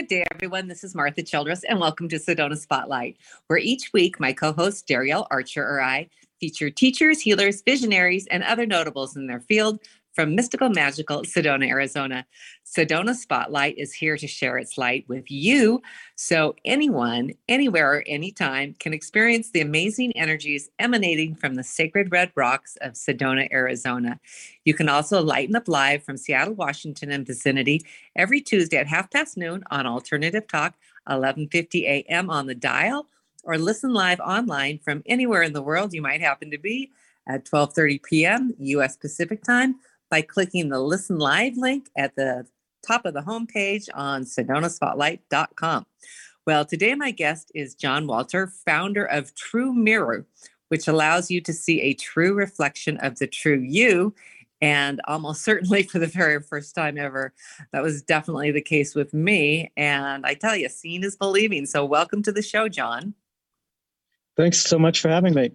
Good day, everyone. This is Martha Childress, and welcome to Sedona Spotlight, where each week my co host, Darielle Archer, or I feature teachers, healers, visionaries, and other notables in their field from mystical, magical Sedona, Arizona. Sedona Spotlight is here to share its light with you so anyone, anywhere, anytime can experience the amazing energies emanating from the sacred red rocks of Sedona, Arizona. You can also lighten up live from Seattle, Washington, and vicinity every Tuesday at half past noon on Alternative Talk, 11:50 a.m. on the dial, or listen live online from anywhere in the world you might happen to be at 12:30 p.m. U.S. Pacific Time by clicking the Listen Live link at the top of the homepage on SedonaSpotlight.com. Well, today my guest is John Walter, founder of True Mirror, which allows you to see a true reflection of the true you. And almost certainly for the very first time ever, that was definitely the case with me. And I tell you, seeing is believing. So, welcome to the show, John. Thanks so much for having me.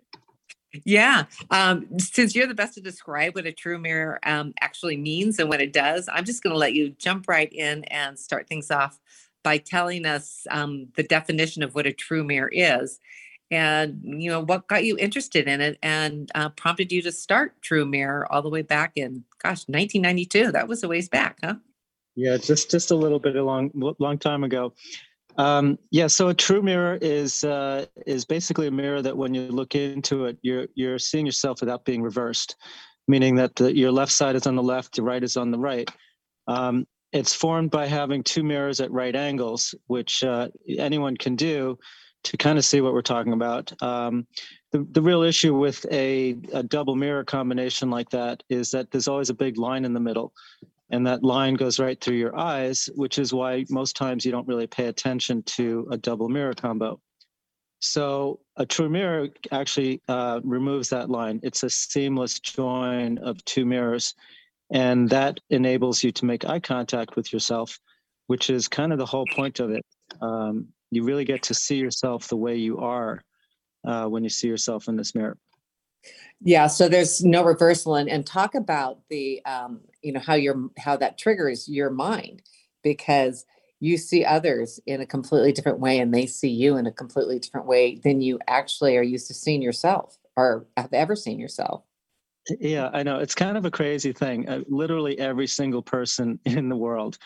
Yeah. Um, since you're the best to describe what a true mirror um, actually means and what it does, I'm just going to let you jump right in and start things off by telling us um, the definition of what a true mirror is and you know what got you interested in it and uh, prompted you to start true mirror all the way back in gosh 1992 that was a ways back huh yeah just just a little bit a long long time ago um, yeah, so a true mirror is uh, is basically a mirror that when you look into it, you're you're seeing yourself without being reversed, meaning that the, your left side is on the left, your right is on the right. Um, it's formed by having two mirrors at right angles, which uh, anyone can do to kind of see what we're talking about. Um, the, the real issue with a, a double mirror combination like that is that there's always a big line in the middle and that line goes right through your eyes, which is why most times you don't really pay attention to a double mirror combo. So a true mirror actually uh, removes that line. It's a seamless join of two mirrors, and that enables you to make eye contact with yourself, which is kind of the whole point of it. Um, you really get to see yourself the way you are uh, when you see yourself in this mirror. Yeah, so there's no reversal, and, and talk about the um, you know how your how that triggers your mind because you see others in a completely different way and they see you in a completely different way than you actually are used to seeing yourself or have ever seen yourself. Yeah, I know. It's kind of a crazy thing. Uh, literally every single person in the world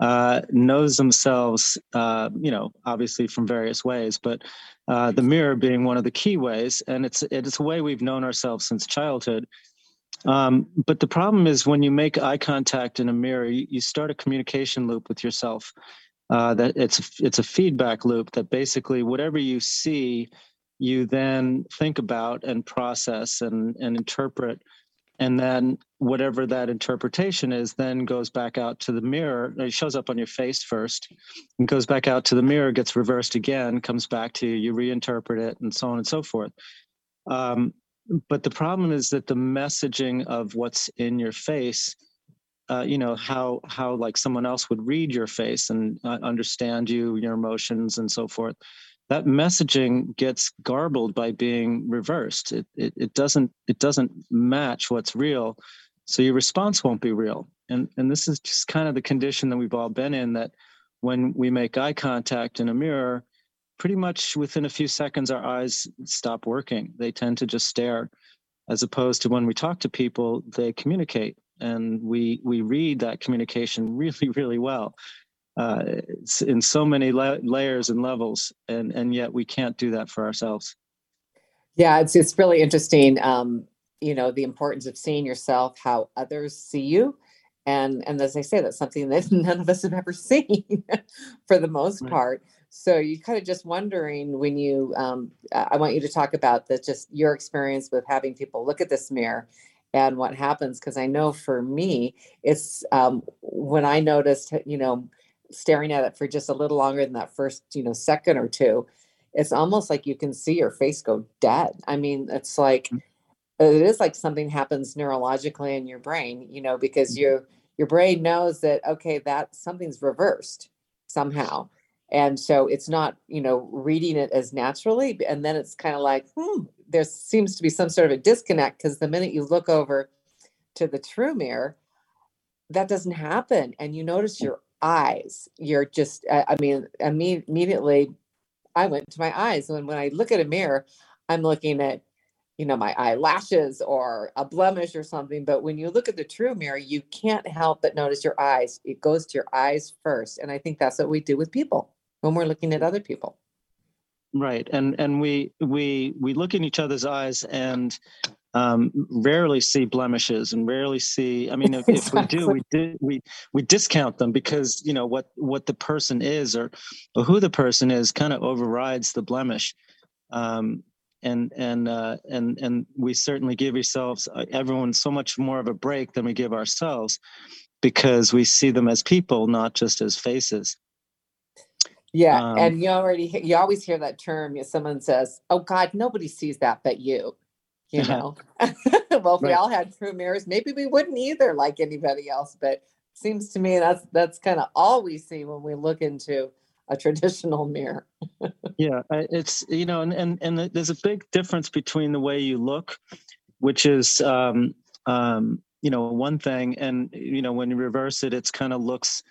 uh, knows themselves, uh, you know, obviously from various ways, but uh, the mirror being one of the key ways, and it's it's a way we've known ourselves since childhood. Um, but the problem is when you make eye contact in a mirror, you, you start a communication loop with yourself. Uh, that it's it's a feedback loop that basically whatever you see, you then think about and process and and interpret and then whatever that interpretation is then goes back out to the mirror it shows up on your face first and goes back out to the mirror gets reversed again comes back to you you reinterpret it and so on and so forth um, but the problem is that the messaging of what's in your face uh, you know how how like someone else would read your face and uh, understand you your emotions and so forth that messaging gets garbled by being reversed. It, it, it doesn't it doesn't match what's real, so your response won't be real. And and this is just kind of the condition that we've all been in. That when we make eye contact in a mirror, pretty much within a few seconds, our eyes stop working. They tend to just stare, as opposed to when we talk to people, they communicate, and we we read that communication really really well uh, in so many la- layers and levels, and and yet we can't do that for ourselves. Yeah, it's it's really interesting. Um, you know, the importance of seeing yourself, how others see you, and and as I say, that's something that none of us have ever seen, for the most right. part. So you kind of just wondering when you, um, I want you to talk about the just your experience with having people look at this mirror and what happens because I know for me, it's um, when I noticed, you know staring at it for just a little longer than that first, you know, second or two, it's almost like you can see your face go dead. I mean, it's like mm. it is like something happens neurologically in your brain, you know, because mm-hmm. your your brain knows that okay, that something's reversed somehow. And so it's not, you know, reading it as naturally. And then it's kind of like, hmm, there seems to be some sort of a disconnect because the minute you look over to the true mirror, that doesn't happen. And you notice your eyes. You're just, I, mean, immediately I went to my eyes. When when I look at a mirror, I'm looking at, you know, my eyelashes or a blemish or something. But when you look at the true mirror, you can't help but notice your eyes. It goes to your eyes first. And I think that's what we do with people when we're looking at other people. Right. And and we we we look in each other's eyes and um, rarely see blemishes and rarely see. I mean, if, exactly. if we do, we do, we we discount them because you know what what the person is or, or who the person is kind of overrides the blemish. Um, and and uh, and and we certainly give ourselves uh, everyone so much more of a break than we give ourselves because we see them as people, not just as faces. Yeah, um, and you already you always hear that term. Someone says, "Oh God, nobody sees that but you." You know, well, if right. we all had true mirrors, maybe we wouldn't either, like anybody else. But seems to me that's that's kind of all we see when we look into a traditional mirror. yeah, it's you know, and and and there's a big difference between the way you look, which is um, um, you know one thing, and you know when you reverse it, it's kind of looks.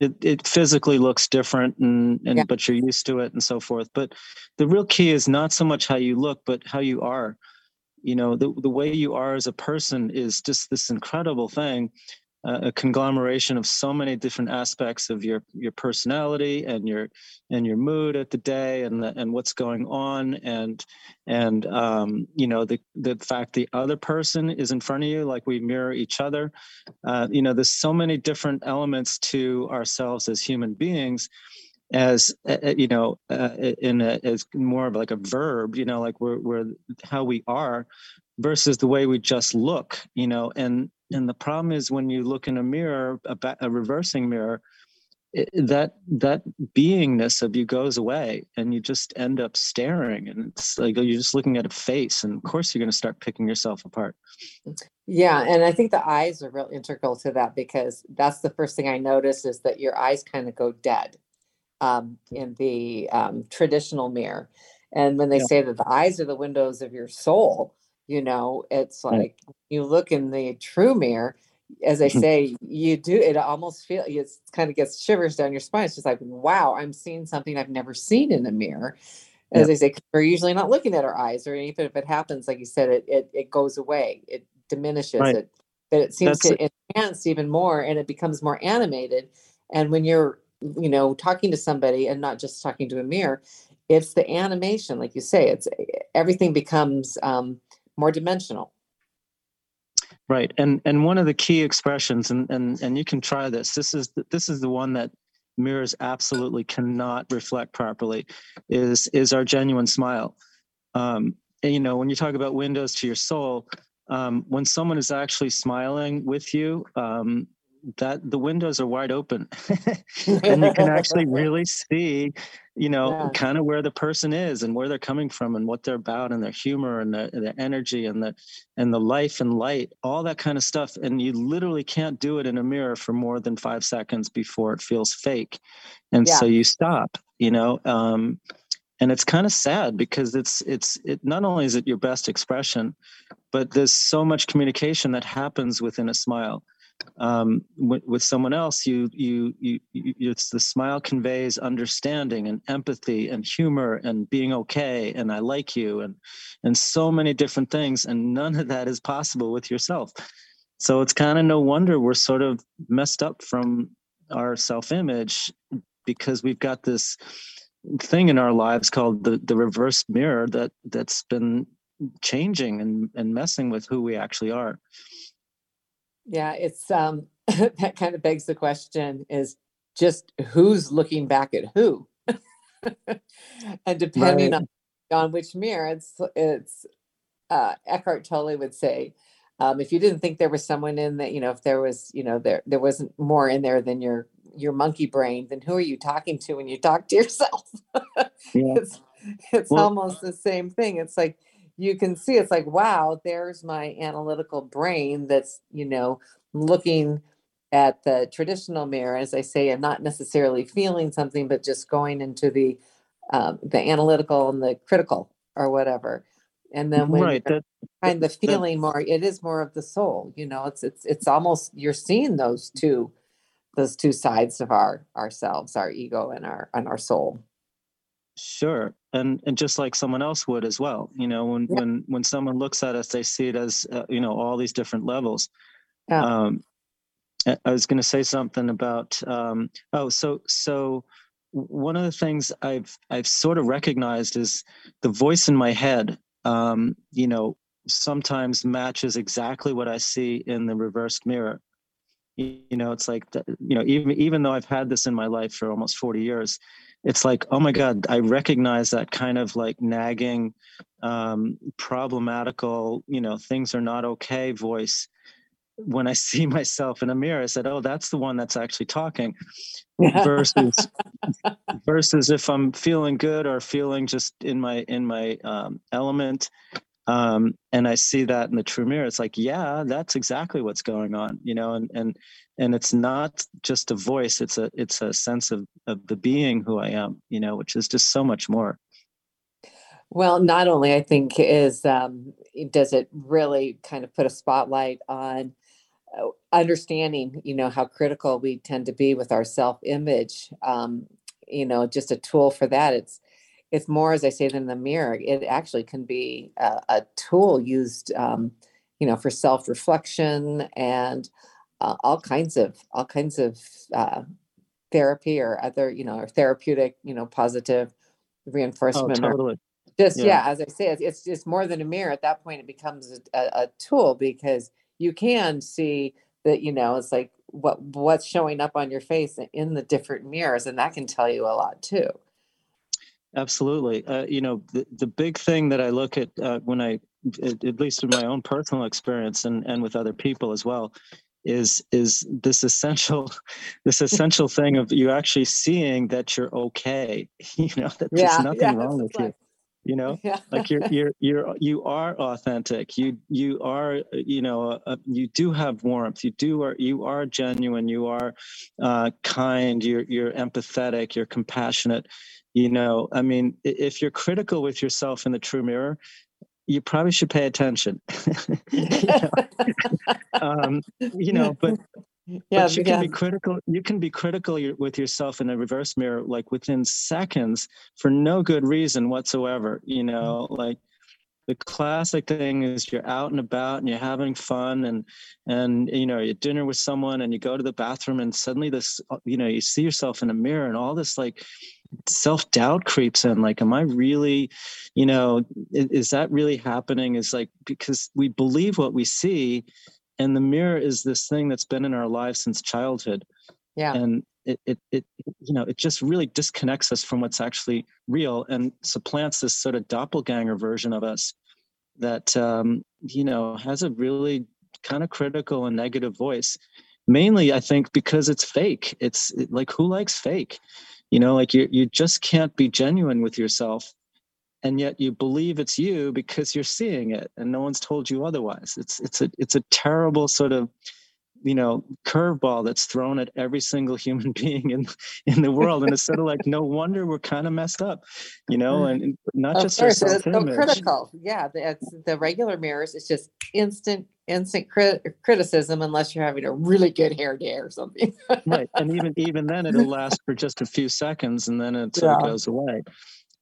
It, it physically looks different and, and yeah. but you're used to it and so forth. But the real key is not so much how you look but how you are. You know the, the way you are as a person is just this incredible thing a conglomeration of so many different aspects of your your personality and your and your mood at the day and the, and what's going on. And and um, you know the the fact the other person is in front of you like we mirror each other uh, you know there's so many different elements to ourselves as human beings as uh, uh, you know uh, in a, as more of like a verb you know like we're, we're how we are versus the way we just look you know and and the problem is when you look in a mirror a, a reversing mirror it, that that beingness of you goes away and you just end up staring and it's like you're just looking at a face and of course you're going to start picking yourself apart yeah and i think the eyes are real integral to that because that's the first thing i notice is that your eyes kind of go dead um, in the um, traditional mirror. And when they yeah. say that the eyes are the windows of your soul, you know, it's like you look in the true mirror, as I say, you do it almost feel it kind of gets shivers down your spine. It's just like, wow, I'm seeing something I've never seen in a mirror. As yeah. I say, we're usually not looking at our eyes, or even if it happens, like you said, it it, it goes away, it diminishes right. it, but it seems That's to it. enhance even more, and it becomes more animated. And when you're you know talking to somebody and not just talking to a mirror it's the animation like you say it's everything becomes um, more dimensional. Right and and one of the key expressions and and and you can try this this is this is the one that mirrors absolutely cannot reflect properly is is our genuine smile. Um and, you know when you talk about windows to your soul um, when someone is actually smiling with you um, that the windows are wide open and you can actually really see you know yeah. kind of where the person is and where they're coming from and what they're about and their humor and their, their energy and the and the life and light all that kind of stuff and you literally can't do it in a mirror for more than five seconds before it feels fake and yeah. so you stop you know um, and it's kind of sad because it's it's it not only is it your best expression but there's so much communication that happens within a smile um, with, with, someone else, you, you, you, you, it's the smile conveys understanding and empathy and humor and being okay and I like you and, and so many different things. And none of that is possible with yourself. So it's kind of no wonder we're sort of messed up from our self-image because we've got this thing in our lives called the, the reversed mirror that that's been changing and, and messing with who we actually are. Yeah, it's um that kind of begs the question is just who's looking back at who? and depending right. on on which mirror, it's it's uh Eckhart Tolle would say, um, if you didn't think there was someone in that, you know, if there was, you know, there there wasn't more in there than your your monkey brain, then who are you talking to when you talk to yourself? yeah. It's it's well, almost the same thing. It's like you can see it's like wow there's my analytical brain that's you know looking at the traditional mirror as i say and not necessarily feeling something but just going into the um, the analytical and the critical or whatever and then when right, that, kind the feeling that, more it is more of the soul you know it's it's it's almost you're seeing those two those two sides of our ourselves, our ego and our and our soul. Sure, and and just like someone else would as well. You know, when yeah. when when someone looks at us, they see it as uh, you know all these different levels. Yeah. Um, I was going to say something about um, oh, so so one of the things I've I've sort of recognized is the voice in my head. Um, you know, sometimes matches exactly what I see in the reversed mirror. You, you know, it's like you know, even even though I've had this in my life for almost forty years, it's like oh my god, I recognize that kind of like nagging, um, problematical, you know, things are not okay voice when I see myself in a mirror, I said, "Oh, that's the one that's actually talking," versus versus if I'm feeling good or feeling just in my in my um, element, um, and I see that in the true mirror. It's like, yeah, that's exactly what's going on, you know, and and and it's not just a voice; it's a it's a sense of of the being who I am, you know, which is just so much more. Well, not only I think is um, does it really kind of put a spotlight on uh, understanding you know how critical we tend to be with our self image um, you know just a tool for that it's it's more as i say than the mirror it actually can be a, a tool used um, you know for self reflection and uh, all kinds of all kinds of uh, therapy or other you know or therapeutic you know positive oh, reinforcement oh, totally. just yeah. yeah. as i say it's, it's just more than a mirror at that point it becomes a, a tool because you can see that you know it's like what what's showing up on your face in the different mirrors and that can tell you a lot too absolutely uh, you know the, the big thing that i look at uh, when i at, at least in my own personal experience and and with other people as well is is this essential this essential thing of you actually seeing that you're okay you know that there's yeah, nothing yeah, wrong with like, you you know? yeah. like you're you're you're you are authentic. You you are you know uh, you do have warmth. You do are you are genuine. You are uh, kind. You're you're empathetic. You're compassionate. You know i mean if you're critical with yourself in the true mirror you probably should pay attention. Know? Um, you know but yeah, but you can be critical you can be critical with yourself in a reverse mirror like within seconds for no good reason whatsoever you know? Like the classic thing is you're out and about and you're having fun and and you know you're dinner with someone and you go to the bathroom and suddenly this you know you see yourself in a mirror and all this like self-doubt creeps in like am i really you know is, is that really happening? Is like because we believe what we see and the mirror is this thing that's been in our lives since childhood. Yeah. And it, it, it you know it just really disconnects us from what's actually real and supplants this sort of doppelganger version of us that um, you know has a really kind of critical and negative voice. Mainly i think because it's fake. It's like who likes fake? You know like you you just can't be genuine with yourself and yet you believe it's you because you're seeing it and no one's told you otherwise. It's it's a it's a terrible sort of you know curveball that's thrown at every single human being in in the world and it's sort of like no wonder we're kind of messed up you know mm. and, and not of just course, it's so critical. Yeah it's the regular mirrors it's just instant instant crit- criticism unless you're having a really good hair day or something. Right and even even then it'll last for just a few seconds and then it sort yeah. of goes away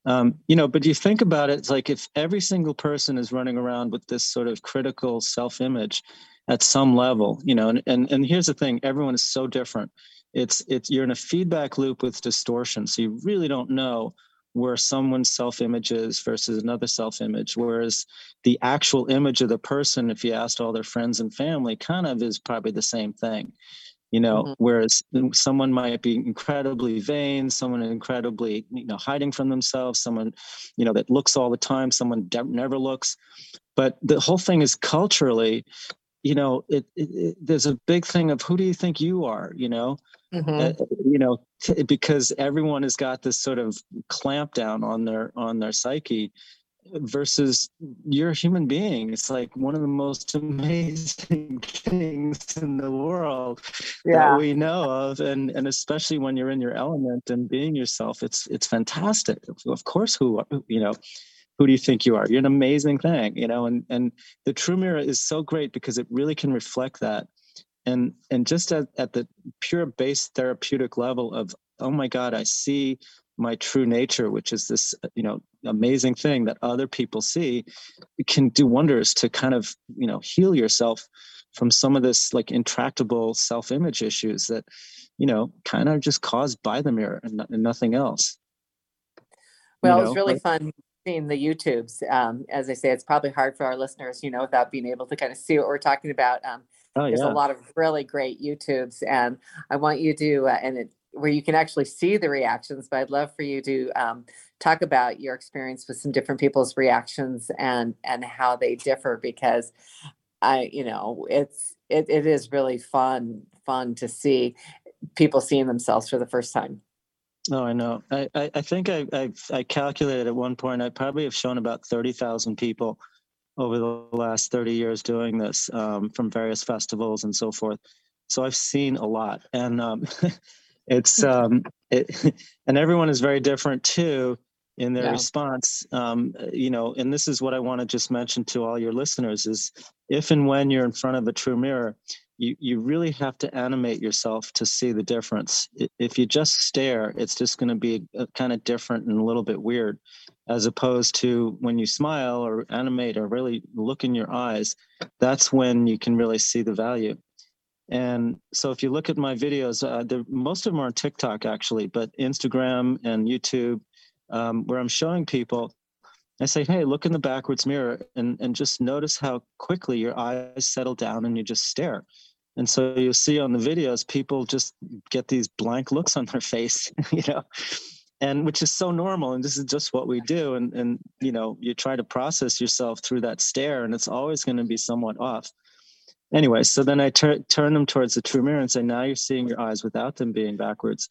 um, you know, but you think about it, it's like if every single person is running around with this sort of critical self-image at some level, you know, and, and, and here's the thing, everyone is so different. It's, it's, you're in a feedback loop with distortion. So you really don't know where someone's self-image is versus another self-image. Whereas the actual image of the person, if you asked all their friends and family, kind of is probably the same thing you know mm-hmm. whereas someone might be incredibly vain someone incredibly you know hiding from themselves someone you know that looks all the time someone never looks but the whole thing is culturally you know it, it, it, there's a big thing of who do you think you are you know mm-hmm. uh, you know t- because everyone has got this sort of clamp down on their on their psyche versus you're a human being. It's like one of the most amazing things in the world yeah. that we know of. And and especially when you're in your element and being yourself, it's it's fantastic. Of course, who you know, who do you think you are? You're an amazing thing, you know, and and the true mirror is so great because it really can reflect that. and and just at, at the pure base therapeutic level of oh my god i see my true nature which is this you know amazing thing that other people see can do wonders to kind of you know heal yourself from some of this like intractable self-image issues that you know kind of just caused by the mirror and, and nothing else well you know? it's really fun seeing the youtubes um, as i say it's probably hard for our listeners you know without being able to kind of see what we're talking about um, oh, there's yeah. a lot of really great youtubes and i want you to uh, and it where you can actually see the reactions but i'd love for you to um, talk about your experience with some different people's reactions and and how they differ because I, you know, it's it, it is really fun fun to see people seeing themselves for the first time. Oh, I know. I, I, I think I, I, I calculated at one point, I probably have shown about 30,000 people over the last 30 years doing this um, from various festivals and so forth. So I've seen a lot and um, it's, um, it, and everyone is very different too in their yeah. response. Um, you know and this is what i want to just mention to all your listeners is if and when you're in front of a true mirror you, you really have to animate yourself to see the difference. If you just stare it's just going to be kind of different and a little bit weird as opposed to when you smile or animate or really look in your eyes that's when you can really see the value and so if you look at my videos uh, most of them are on tiktok actually but instagram and youtube um, where I'm showing people, I say, hey, look in the backwards mirror and, and just notice how quickly your eyes settle down and you just stare. And so you'll see on the videos, people just get these blank looks on their face, you know, and which is so normal. And this is just what we do. And, and you know, you try to process yourself through that stare and it's always going to be somewhat off. Anyway, so then I tur- turn them towards the true mirror and say, now you're seeing your eyes without them being backwards.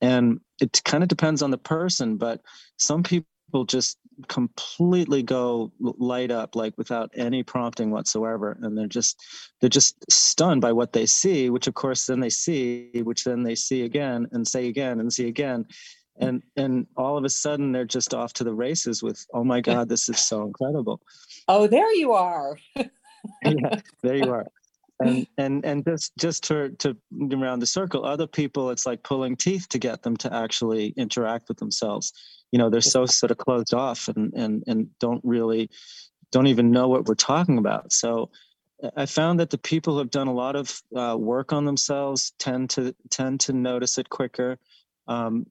And it kind of depends on the person but some people just completely go light up like without any prompting whatsoever. And they're just they're just stunned by what they see which of course then they see which then they see again and say again and see again. And and all of a sudden they're just off to the races with oh my god this is so incredible. Oh there you are yeah there you are. And and and just just to to around the circle other people it's like pulling teeth to get them to actually interact with themselves. You know they're so sort of closed off and and and don't really don't even know what we're talking about. So i found that the people who have done a lot of uh, work on themselves tend to tend to notice it quicker. Um,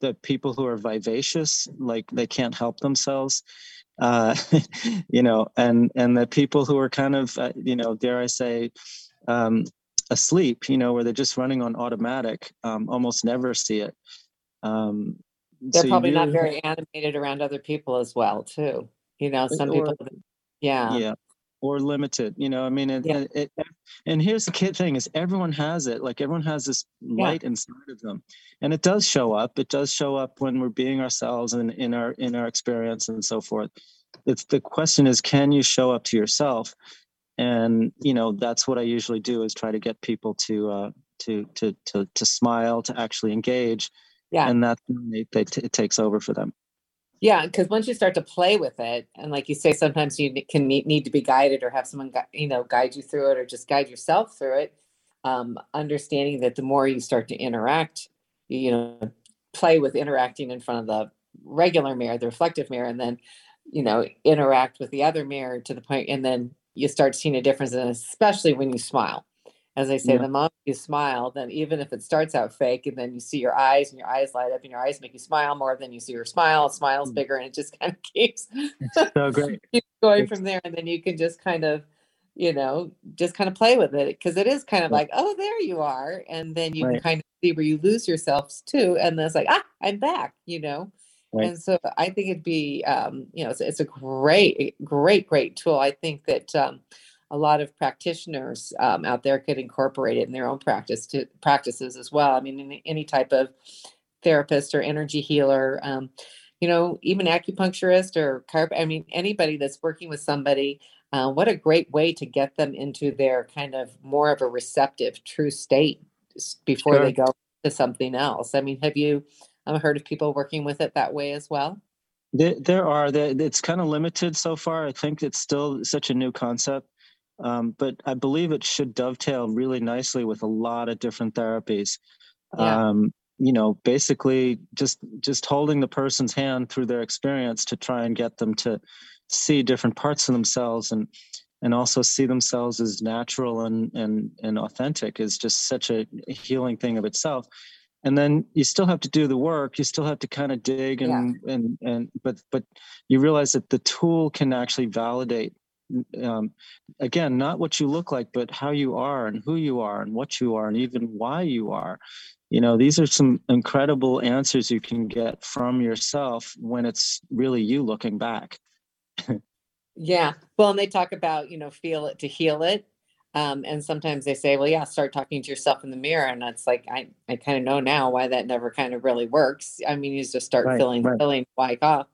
the people who are vivacious like they can't help themselves uh, you know, and and the people who are kind of, uh, you know, dare I say, um, asleep, you know, where they're just running on automatic, um, almost never see it. Um, they're so probably not very animated around other people as well, too. You know, some or, people, yeah, yeah, or limited. You know, I mean, it, yeah. it, it, and here's the kid thing: is everyone has it. Like everyone has this light yeah. inside of them, and it does show up. It does show up when we're being ourselves and in our in our experience and so forth. It's the question is, can you show up to yourself? And you know, that's what I usually do is try to get people to uh, to to to to smile, to actually engage. Yeah, and that's they, they t- it takes over for them. Yeah, because once you start to play with it, and like you say, sometimes you can need, to be guided or have someone, you know, guide you through it or just guide yourself through it. Um, understanding that the more you start to interact, you know, play with interacting in front of the regular mirror, the reflective mirror, and then, you know, interact with the other mirror to the point, and then you start seeing a difference, and especially when you smile as I say, yeah. the moment you smile, then even if it starts out fake, and then you see your eyes and your eyes light up and your eyes make you smile more, than you see your smile, smiles mm. bigger, and it just kind of keeps so great going from there. And then you can just kind of, you know, just kind of play with it because it is kind of like, oh, there you are, and then you right. can kind of see where you lose yourselves too, and then it's like, ah, I'm back, you know. Right. And so I think it'd be, um, you know, it's, it's a great, great, great tool. I think that. Um, a lot of practitioners um, out there could incorporate it in their own practice to practices as well. I mean, any, any type of therapist or energy healer, um, you know, even acupuncturist or carp. I mean, anybody that's working with somebody. Uh, what a great way to get them into their kind of more of a receptive, true state before sure. they go to something else. I mean, have you um, heard of people working with it that way as well? There, there are. It's kind of limited so far. I think it's still such a new concept Um, but I believe it should dovetail really nicely with a lot of different therapies. Yeah. Um, you know, basically just just holding the person's hand through their experience to try and get them to see different parts of themselves and and also see themselves as natural and and and authentic is just such a healing thing of itself and then you still have to do the work you still have to kind of dig and yeah. and and but but you realize that the tool can actually validate um, again not what you look like but how you are and who you are and what you are and even why you are. You know these are some incredible answers you can get from yourself when it's really you looking back. Yeah. Well and they talk about you know feel it to heal it. Um, and sometimes they say well yeah start talking to yourself in the mirror. And it's like i i kind of know now why that never kind of really works. I mean you just start Right, feeling right. feeling like off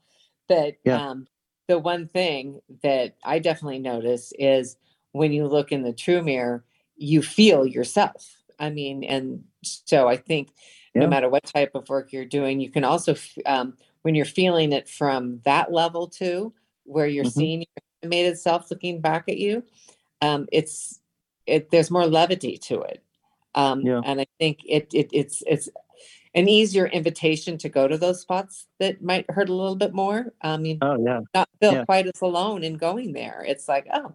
but Yeah. um the one thing that i definitely notice is when you look in the true mirror you feel yourself i mean and so i think no matter what type of work you're doing you can also um, when you're feeling it from that level too where you're Mhm. seeing your animated self looking back at you um, it's it there's more levity to it um, Yeah. and i think it, it it's it's an easier invitation to go to those spots that might hurt a little bit more i mean oh yeah not feel Yeah. quite as alone in going there it's like oh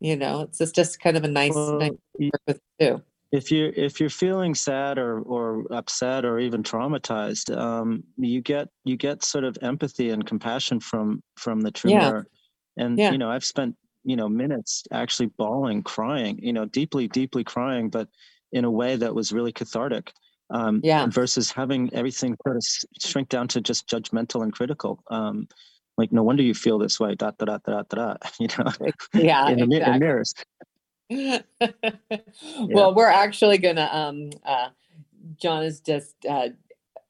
you know it's just just kind of a nice, Well, nice y- work with too if you if you're feeling sad or or upset or even traumatized um you get you get sort of empathy and compassion from from the true Yeah. and Yeah. you know i've spent you know minutes actually bawling crying you know deeply deeply crying but in a way that was really cathartic um Yeah. versus having everything sort of shrink down to just judgmental and critical. Um like no wonder you feel this way da da da da da, you know yeah in the in mirrors. Well we're actually gonna um uh john has just uh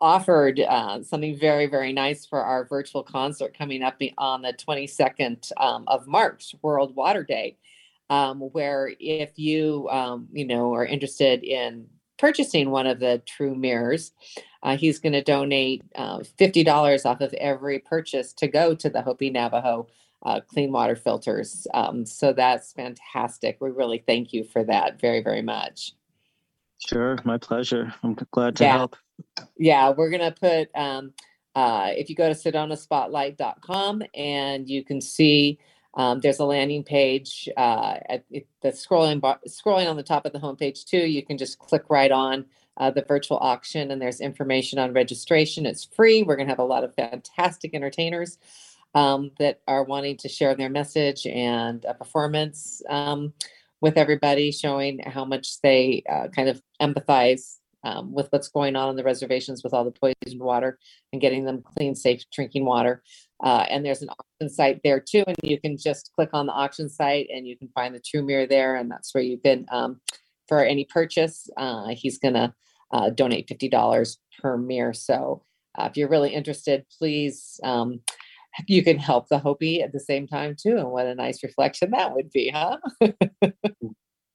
offered uh, something very very nice for our virtual concert coming up on the 22nd um, of march world water day. Um, where if you um, you know are interested in purchasing one of the true mirrors uh, he's going to donate uh, $50 off of every purchase to go to the hopi navajo uh, clean water filters. Um, so that's fantastic. We really thank you for that very very much. Sure my pleasure. I'm glad to Yeah. help. Yeah we're gonna put um uh if you go to sedonaspotlight.com and you can see um, there's a landing page uh at the scrolling bar, scrolling on the top of the homepage too. You can just click right on uh, the virtual auction and there's information on registration. It's free. We're gonna have a lot of fantastic entertainers um, that are wanting to share their message and a performance um, with everybody showing how much they uh, kind of empathize um, with what's going on in the reservations with all the poisoned water and getting them clean, safe drinking water. Uh, and there's an auction site there too, and you can just click on the auction site and you can find the True Mirror there, and that's where you can, um, for any purchase, uh, he's gonna uh, donate fifty dollars per mirror. So uh, if you're really interested, please. Um, you can help the Hopi at the same time too, and what a nice reflection that would be, huh?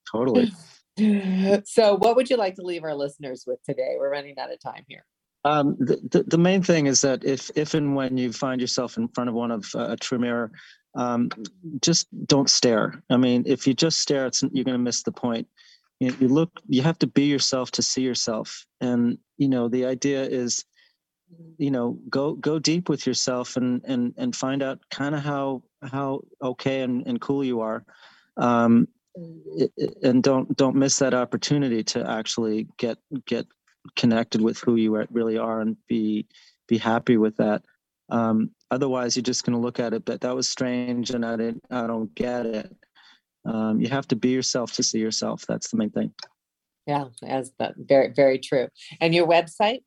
totally so, what would you like to leave our listeners with today? We're running out of time here. Um, the, the, main thing is that if, if and when you find yourself in front of one of uh, a true mirror, um, just don't stare. I mean, if you just stare, you're going to miss the point. You, you look, you have to be yourself to see yourself. And, you know, the idea is, you know, go, go deep with yourself and, and, and find out kind of how, how okay and, and cool you are. Um, and don't, don't miss that opportunity to actually get, get connected with who you really are and be be happy with that. Um otherwise you're just going to look at it but that was strange and i didn't i don't get it. Um you have to be yourself to see yourself. That's the main thing. Yeah, as that very very true. And your website?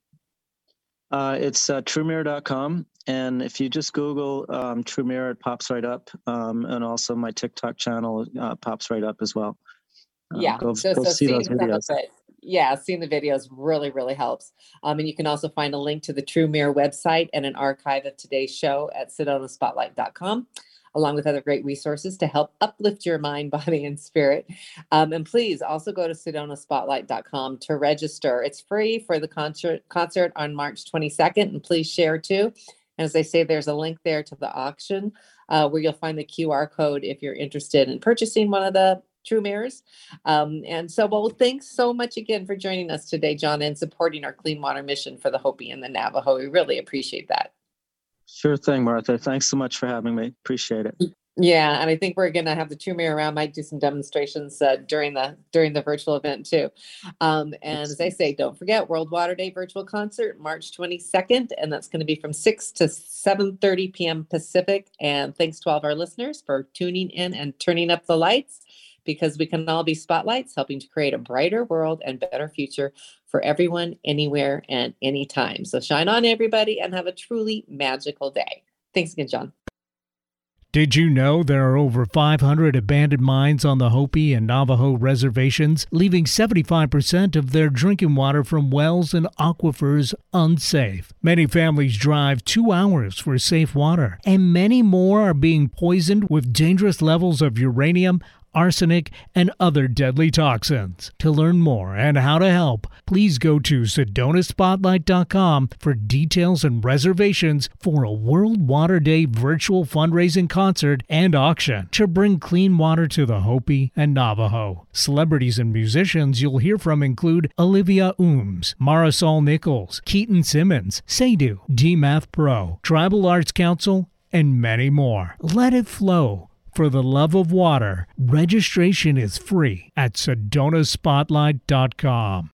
uh it's uh, truemirror.com and if you just google um true mirror it pops right up. Um and also my tiktok channel uh, pops right up as well. Um, yeah. go, so go so see those videos. it, yeah, seeing the videos really really helps. Um, and you can also find a link to the True Mirror website and an archive of today's show at sedonaspotlight.com. Along with other great resources to help uplift your mind, body, and spirit. Um, and please also go to sedonaspotlight.com to register. It's free for the concert concert on March 22nd. And please share too. And as I say, there's a link there to the auction. uh, where you'll find the QR code if you're interested in purchasing one of the True Mirrors. Um, and so, well, thanks so much again for joining us today, John, and supporting our clean water mission for the Hopi and the Navajo. We really appreciate that. Sure thing, Martha. Thanks so much for having me. Appreciate it. Yeah, and I think we're gonna have the True Mirror around. Might do some demonstrations uh, during the during the virtual event too. Um, and as I say, don't forget World Water Day virtual concert, March twenty second, and that's going to be from six to seven thirty p.m. Pacific. And thanks to all of our listeners for tuning in and turning up the lights because we can all be spotlights helping to create a brighter world and better future for everyone, anywhere, and anytime. So shine on, everybody, and have a truly magical day. Thanks again, John. Did you know there are over 500 abandoned mines on the Hopi and Navajo reservations, leaving 75% of their drinking water from wells and aquifers unsafe? Many families drive two hours for safe water, and many more are being poisoned with dangerous levels of uranium, arsenic, and other deadly toxins. To learn more and how to help, please go to SedonaSpotlight.com for details and reservations for a World Water Day virtual fundraising concert and auction to bring clean water to the Hopi and Navajo. Celebrities and musicians you'll hear from include Olivia Ooms, Marisol Nichols, Keaton Simmons, Sadu, DMath Pro, Tribal Arts Council, and many more. Let it flow for the love of water. Registration is free at SedonaSpotlight.com.